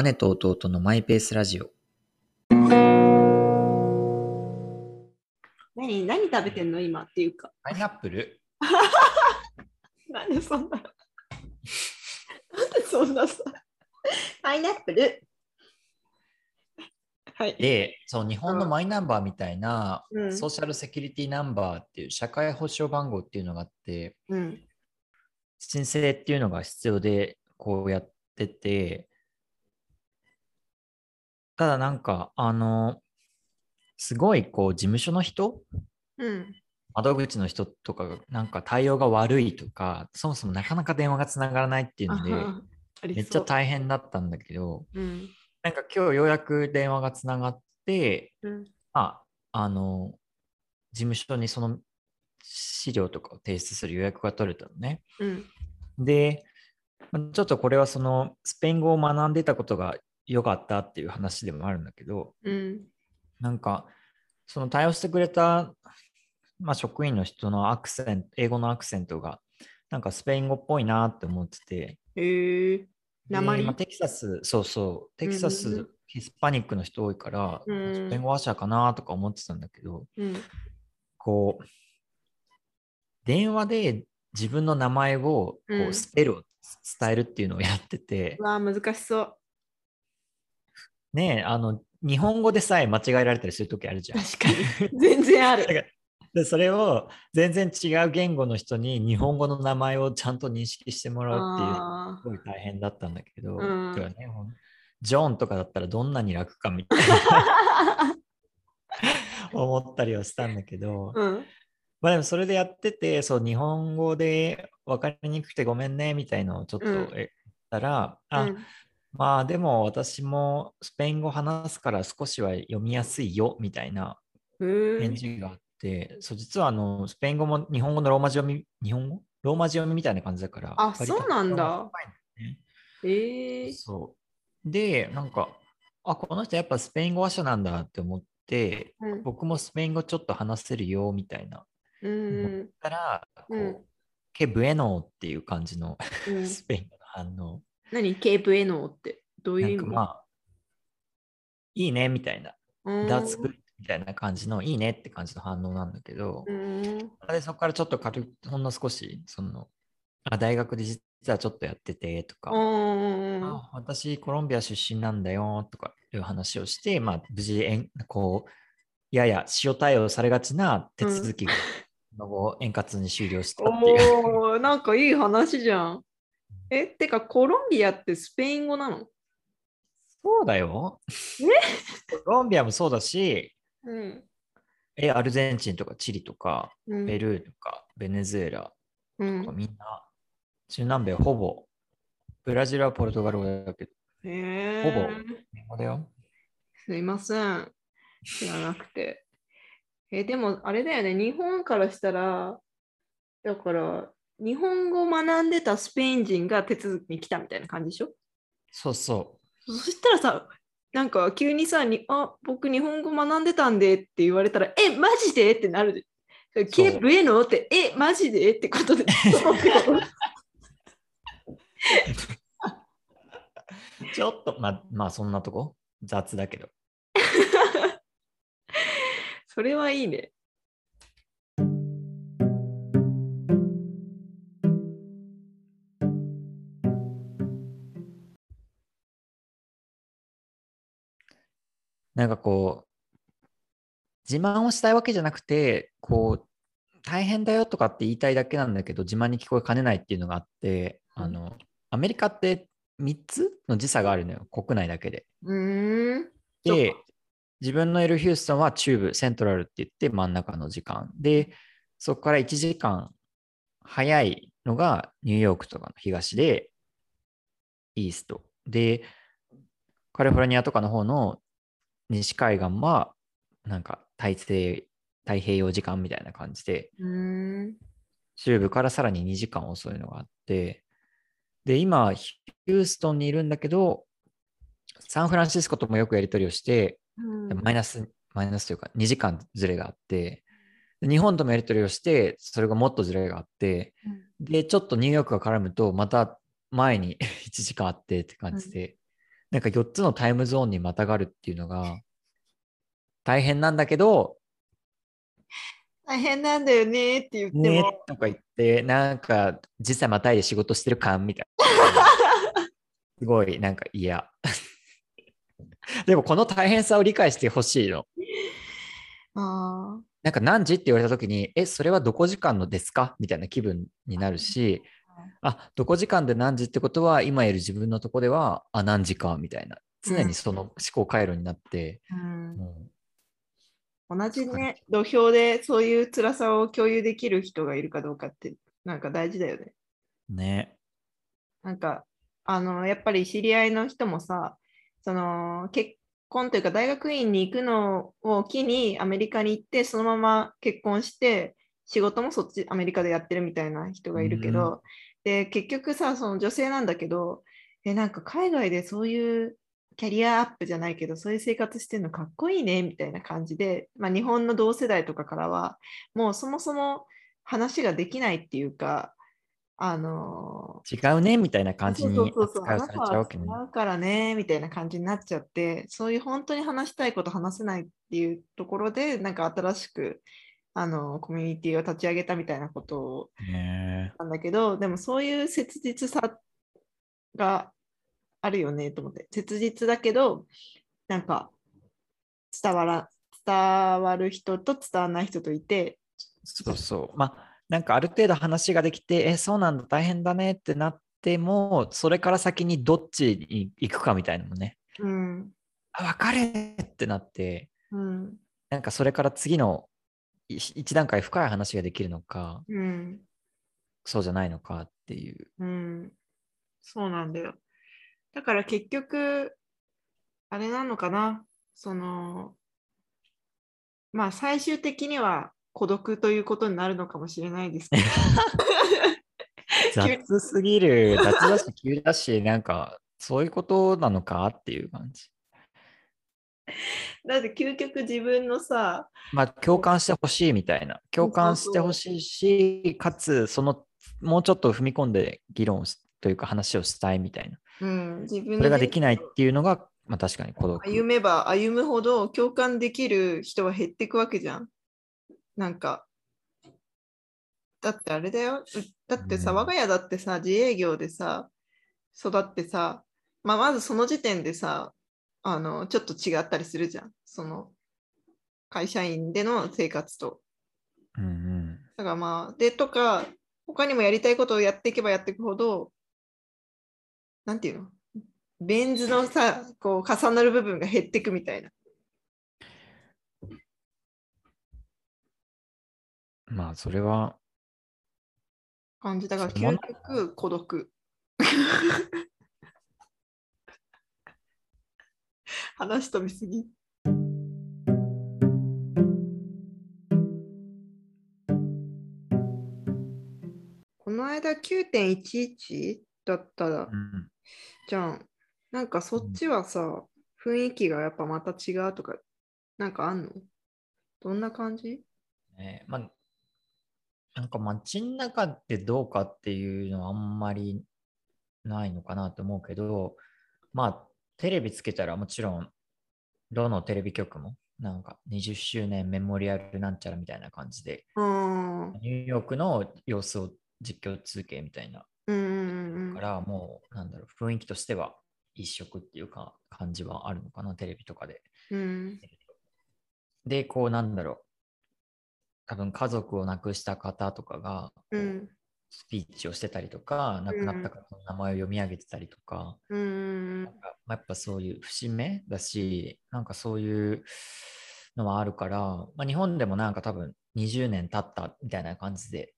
姉と弟のマイペースラジオ。何、何食べてんの今っていうか。パイナップル？なんでそんな。なんでそんなさ。パイナップル？はい。で、そう、日本のマイナンバーみたいな、うんソーシャルセキュリティナンバーっていう社会保障番号っていうのがあって、うん。申請っていうのが必要で、こうやってて、ただなんか、あの、すごいこう、事務所の人うん。窓口の人とかがなんか対応が悪いとか、そもそもなかなか電話がつながらないっていうので、めっちゃ大変だったんだけど、うん。なんか今日ようやく電話がつながって、うん。まあ、あの、事務所にその資料とかを提出する予約が取れたのね。うん。で、まあちょっとこれはそのスペイン語を学んでたことが良かったっていう話でもあるんだけど、うん。なんか、その対応してくれた、まあ、職員の人のアクセント、英語のアクセントが、なんかスペイン語っぽいなって思ってて、へえ。で鉛まあテキサス、そうそう、テキサうんス、ヒスパニックの人多いから、うんスペイン語話者かなとか思ってたんだけど、うん。こう、電話で自分の名前をこうスペルを伝えるっていうのをやってて、うわあ、難しそう。ねえあの、日本語でさえ間違えられたりするときあるじゃん。確かに。全然ある。でそれを全然違う言語の人に日本語の名前をちゃんと認識してもらうっていう、あすごい大変だったんだけど、うんねジョンとかだったらどんなに楽かみたいなー 思ったりはしたんだけど、うん。まあでもそれでやってて、そう、日本語で分かりにくくてごめんねみたいのをちょっとうん言ったら、あ、うんまあでも私もスペイン語話すから少しは読みやすいよみたいな返事があって、そう、実はあの、スペイン語も日本語のローマ字読み、日本語？ローマ字読みみたいな感じだから。あそうなんだねえー、そう。で、なんか、あ、この人やっぱスペイン語話者なんだって思って、うん僕もスペイン語ちょっと話せるよみたいな。うんたら、こう、うんケブエノっていう感じのうん。スペイン語の反応。何？ケープエノーって。どういうなん意味？かまあ、いいねみたいな。うん。That's good みたいな感じの、いいねって感じの反応なんだけど、うん。でそこからちょっと軽く、ほんの少し、その、あ大学で実はちょっとやっててとか、うんあ私コロンビア出身なんだよとかいう話をして、まあ、無事えんこうやや塩対応されがちな手続きが、その後円滑に終了したっていう。おーなんかいい話じゃん。え、てかコロンビアってスペイン語なの？そうだよ。コロンビアもそうだし、うん。えアルゼンチンとかチリとかうんペルーとかベネズエラうんとかみんな、中南米はほぼ、ブラジルはポルトガル語だけど、へほぼー英語だよ。すいません。知らなくて。え、でもあれだよね、日本からしたら、だから、日本語を学んでたスペイン人が手続きに来たみたいな感じでしょ？そうそそしたらさ、なんか急にさ、にあ、僕日本語学んでたんでって言われたら、え、マジで？ってなるで。ケーブエノって、え、マジで？ってことで。う。ちょっと、まあ、まあそんなとこ？雑だけど。それはいいね。なんかこう、自慢をしたいわけじゃなくて、こう、大変だよとかって言いたいだけなんだけど、自慢に聞こえかねないっていうのがあって、うんあの、アメリカって3つの時差があるのよ、国内だけで。でか、自分のいるヒューストンは中部、セントラルって言って真ん中の時間。で、そこから1時間早いのがニューヨークとかの東で、イースト。で、カリフォルニアとかの方の西海岸は、なんか大西太平洋時間みたいな感じで。中部からさらに2時間遅いのがあって、で、今、ヒューストンにいるんだけど、サンフランシスコともよくやり取りをして、うんマイナス、マイナスというか2時間ずれがあって、で日本ともやり取りをして、それがもっとずれがあって、で、ちょっとニューヨークが絡むと、また前に 1時間あってって感じで、なんか4つのタイムゾーンにまたがるっていうのが大変なんだけど、大変なんだよねって言っても。ねとか言って、なんか実際またいで仕事してる感みたいな。すごいなんか嫌。でもこの大変さを理解してほしいの。あなんか何時って言われた時に、え、それはどこ時間のですかみたいな気分になるし、あ、どこ時間で何時ってことは、今いる自分のとこでは、あ、何時かみたいな。常にその思考回路になって、ーうんも同じね、土俵でそういう辛さを共有できる人がいるかどうかって、なんか大事だよね。うね。なんか、あの、やっぱり知り合いの人もさ、その、結婚というか大学院に行くのを機にアメリカに行って、そのまま結婚して、仕事もそっち、アメリカでやってるみたいな人がいるけど、で、結局さ、その女性なんだけど、え、なんか海外でそういうキャリアアップじゃないけど、そういう生活してるのかっこいいね、みたいな感じで、まあ、日本の同世代とかからは、もうそもそも話ができないっていうか、あの違うねみたいな感じに扱いされちゃうわけね。違うからねみたいな感じになっちゃってそういう本当に話したいこと話せないっていうところでなんか新しくあのコミュニティを立ち上げたみたいなことなんだけどでもそういう切実さがあるよねと思って。切実だけどなんか伝わら伝わる人と伝わらない人といてそうそう。まあ、なんかある程度話ができて、え、そうなんだ、大変だねってなっても、それから先にどっちに行くかみたいなのもね、うん。あ、別れってなって、うん。なんかそれから次のい一段階深い話ができるのか、うんそうじゃないのかっていう。うん、そうなんだよ。だから結局、あれなのかな、その、まあ最終的には孤独ということになるのかもしれないですけど、雑すぎる、雑だし、急だし、なんかそういうことなのかっていう感じ。だって究極自分のさ、まあ、共感してほしいみたいな。共感してほしいし、かつ、その、もうちょっと踏み込んで議論しというか話をしたいみたいな。うん、自分それがで人きないっていうのが、まあ確かに孤独。歩めば歩むほど共感できる人は減っていくわけじゃん。なんか、だってあれだよ。うだってさ、うん我が家だってさ、自営業でさ、育ってさ、まあ、まずその時点でさ、あの、ちょっと違ったりするじゃん。その、会社員での生活と。うんうん。だからまあ、で、とか、他にもやりたいことをやっていけばやっていくほど、なんていうの？レンズのさ、こう重なる部分が減っていくみたいな。まあ、それは、感じだから究極孤独。話飛びすぎ。この間9.11だったらうん、じゃん。なんかそっちはさ、雰囲気がやっぱまた違うとか、なんかあんの？どんな感じ？ねまあ、なんか街の中でどうかっていうのはあんまりないのかなと思うけど、まあ、テレビつけたらもちろん、どのテレビ局も、なんか20周年メモリアルなんちゃらみたいな感じで、うん。ニューヨークの様子を実況続けみたいな、うんうんうんからもう、なんだろう、雰囲気としては一色っていうか、感じはあるのかな、テレビとかで。うん。で、こう、なんだろう、多分家族を亡くした方とかが。スピーチをしてたりとか、亡くなった方の名前を読み上げてたりとか、うんなんかまあやっぱそういう節目だし、なんかそういうのはあるから、まあ、日本でもなんか多分20年経ったみたいな感じで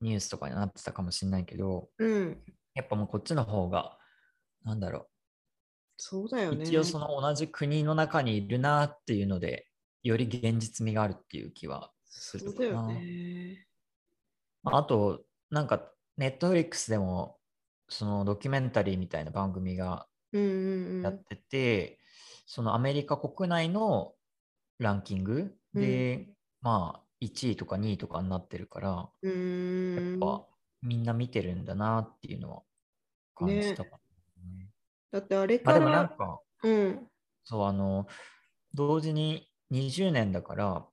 ニュースとかになってたかもしれないけど、うん。やっぱもうこっちの方が、なんだろう、そうだよね。一応その同じ国の中にいるなっていうので、より現実味があるっていう気はするかな。そうだよね。まああと、なんか、ネットフリックスでも、そのドキュメンタリーみたいな番組がうんうんうん。やってて、そのアメリカ国内のランキングで、まあ、1位とか2位とかになってるから。やっぱみんな見てるんだなっていうのは感じたかな、ねだってあれまあでもから、なんか、うん。そう、あの、同時に20年だから、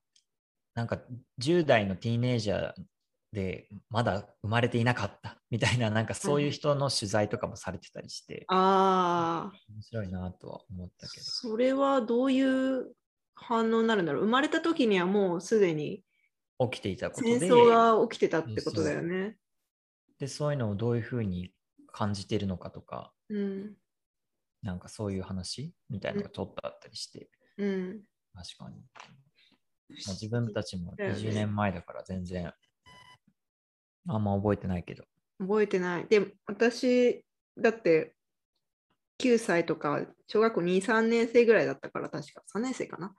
なんか10代のティーネイジャーでまだ生まれていなかったみたいな、なんかそういう人の取材とかもされてたりして、ああ、面白いなとは思ったけど。それはどういう反応になるんだろう。生まれた時にはもうすでに起きていたこと戦で、争が起きてたってことだよね。で、そういうのをどういうふうに感じているのかとか、うん。なんかそういう話みたいなのがちょっとあったりして、うん。確かに。まあ、自分たちもだよね20年前だから全然、あんま覚えてないけど。覚えてない。で、私、だって9歳とか、小学校2、3年生ぐらいだったから、確か3年生かな。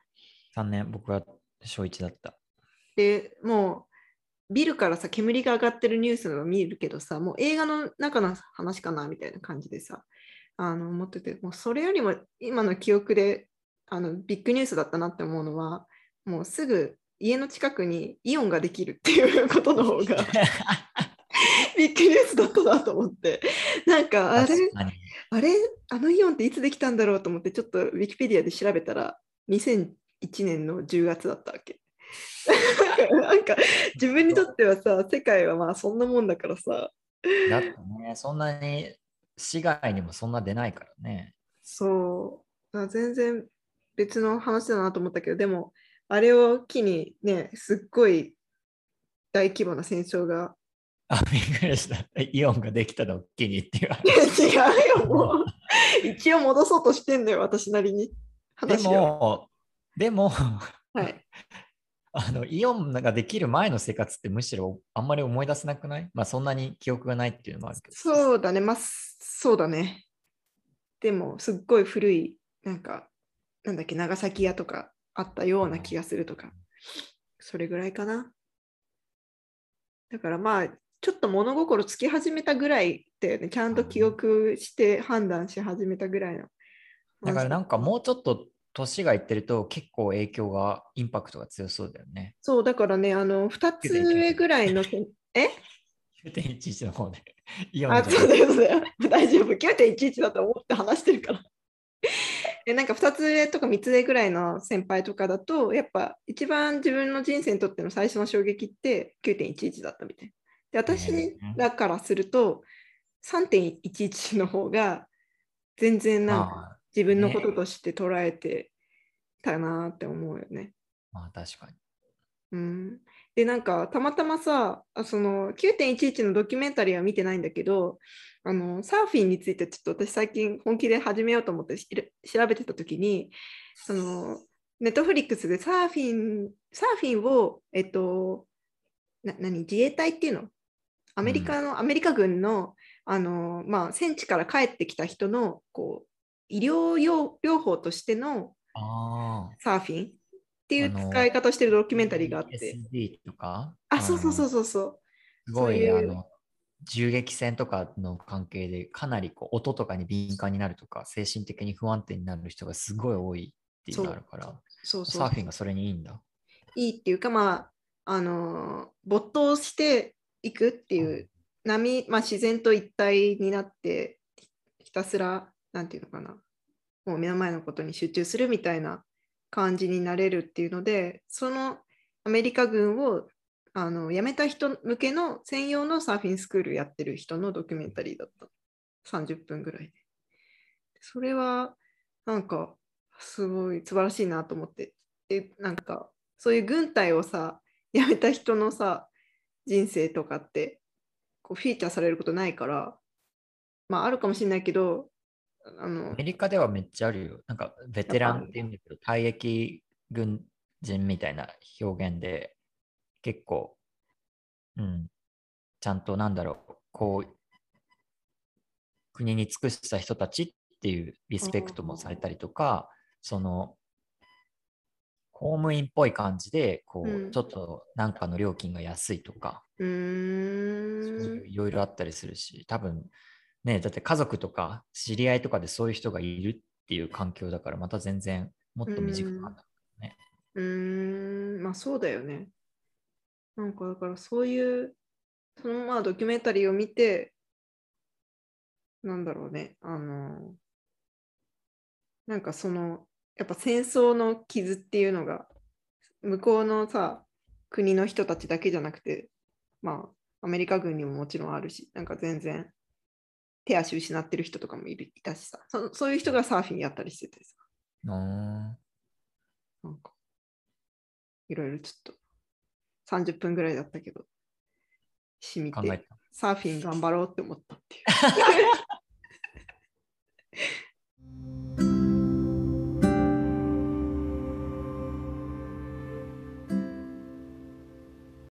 3年、僕が小1だった。で、もう、ビルからさ、煙が上がってるニュースを見るけどさ、もう映画の中の話かなみたいな感じでさ、あの思ってて、もうそれよりも今の記憶であのビッグニュースだったなって思うのは、もうすぐ家の近くにイオンができるっていうことの方がビッグニュースだったなと思って、なんかあれ、あれ？あのイオンっていつできたんだろうと思って、ちょっとウィキペディアで調べたら、2001年の10月だったわけ。なんか自分にとってはさ、世界はまあそんなもんだからさ、だってね、そんなに市外にもそんな出ないからね。そう、あ全然別の話だなと思ったけど、でも、あれを機にね、すっごい大規模な戦争が。あ、びっくりした。イオンができたのを機にっていう。違うよ、もう。一応戻そうとしてんだよ、私なりに。で。も、でも、はい、あの、イオンができる前の生活ってむしろあんまり思い出せなくない？まあそんなに記憶がないっていうのもあるけど。そうだね、まあ、そうだね。でも、すっごい古い、なんか、なんだっけ、長崎屋とかあったような気がするとか、それぐらいかな。だからまあ、ちょっと物心つき始めたぐらいだよね。ちゃんと記憶して判断し始めたぐらいの。だからなんかもうちょっと年がいってると結構影響が、インパクトが強そうだよね。そう、だからね、あの、2つ上ぐらいの、え？9.11の方で。イオンあ、そうだよ、そうだよ。大丈夫。9.11だと思って話してるから。えなんか2つ上とか3つ上ぐらいの先輩とかだと、やっぱ一番自分の人生にとっての最初の衝撃って9.11だったみたい。で、私らからすると、3.11の方が全然な自分のこととして捉えてたなって思うよね。まあ確かに。うん、でなんかたまたまさあその9.11のドキュメンタリーは見てないんだけどあのサーフィンについてちょっと私最近本気で始めようと思ってし調べてた時にそのネットフリックスでサーフィンサーフィンをえっとな何自衛隊っていうの？アメリカの、アメリカ軍のあの、まあ、戦地から帰ってきた人のこう医療用療法としての。サーフィンっていう使い方をしてるドキュメンタリーがあって。SD とか？あ、そうそうそうう。そうそう。すごい、あの、銃撃戦とかの関係でかなりこう音とかに敏感になるとか、精神的に不安定になる人がすごい多いっていうのがあるから、そうそうサーフィンがそれにいいんだ。いいっていうか、まあ、あのー没頭していくっていう波、まあ、自然と一体になってひたすら、なんていうのかな、もう目の前のことに集中するみたいな感じになれるっていうので、そのアメリカ軍をあの辞めた人向けの専用のサーフィンスクールやってる人のドキュメンタリーだった。30分ぐらいで。それはなんかすごい素晴らしいなと思って。で、なんかそういう軍隊をさ、辞めた人のさ、人生とかってこうフィーチャーされることないから、まああるかもしれないけど、あのアメリカではめっちゃあるよ。なんか、ベテランって言うんだけど、退役軍人みたいな表現で、結構、うん、ちゃんとなんだろう、こう、国に尽くした人たちっていうリスペクトもされたりとか、その、公務員っぽい感じで、こう、うん。ちょっとなんかの料金が安いとか、いろいろあったりするし、多分ね、だって家族とか知り合いとかでそういう人がいるっていう環境だから、また全然もっと身近なんだ。うーん、まあそうだよね。なんかだからそういう、そのまあドキュメンタリーを見て、なんだろうね、あの、なんかその、やっぱ戦争の傷っていうのが、向こうのさ、国の人たちだけじゃなくて、まあ、アメリカ軍にももちろんあるし、なんか全然手足失ってる人とかもいるいたしさそ、そういう人がサーフィンやったりしててさ、あなんか、いろいろちょっと30分ぐらいだったけど、しみて、た。サーフィン頑張ろうって思ったっていう。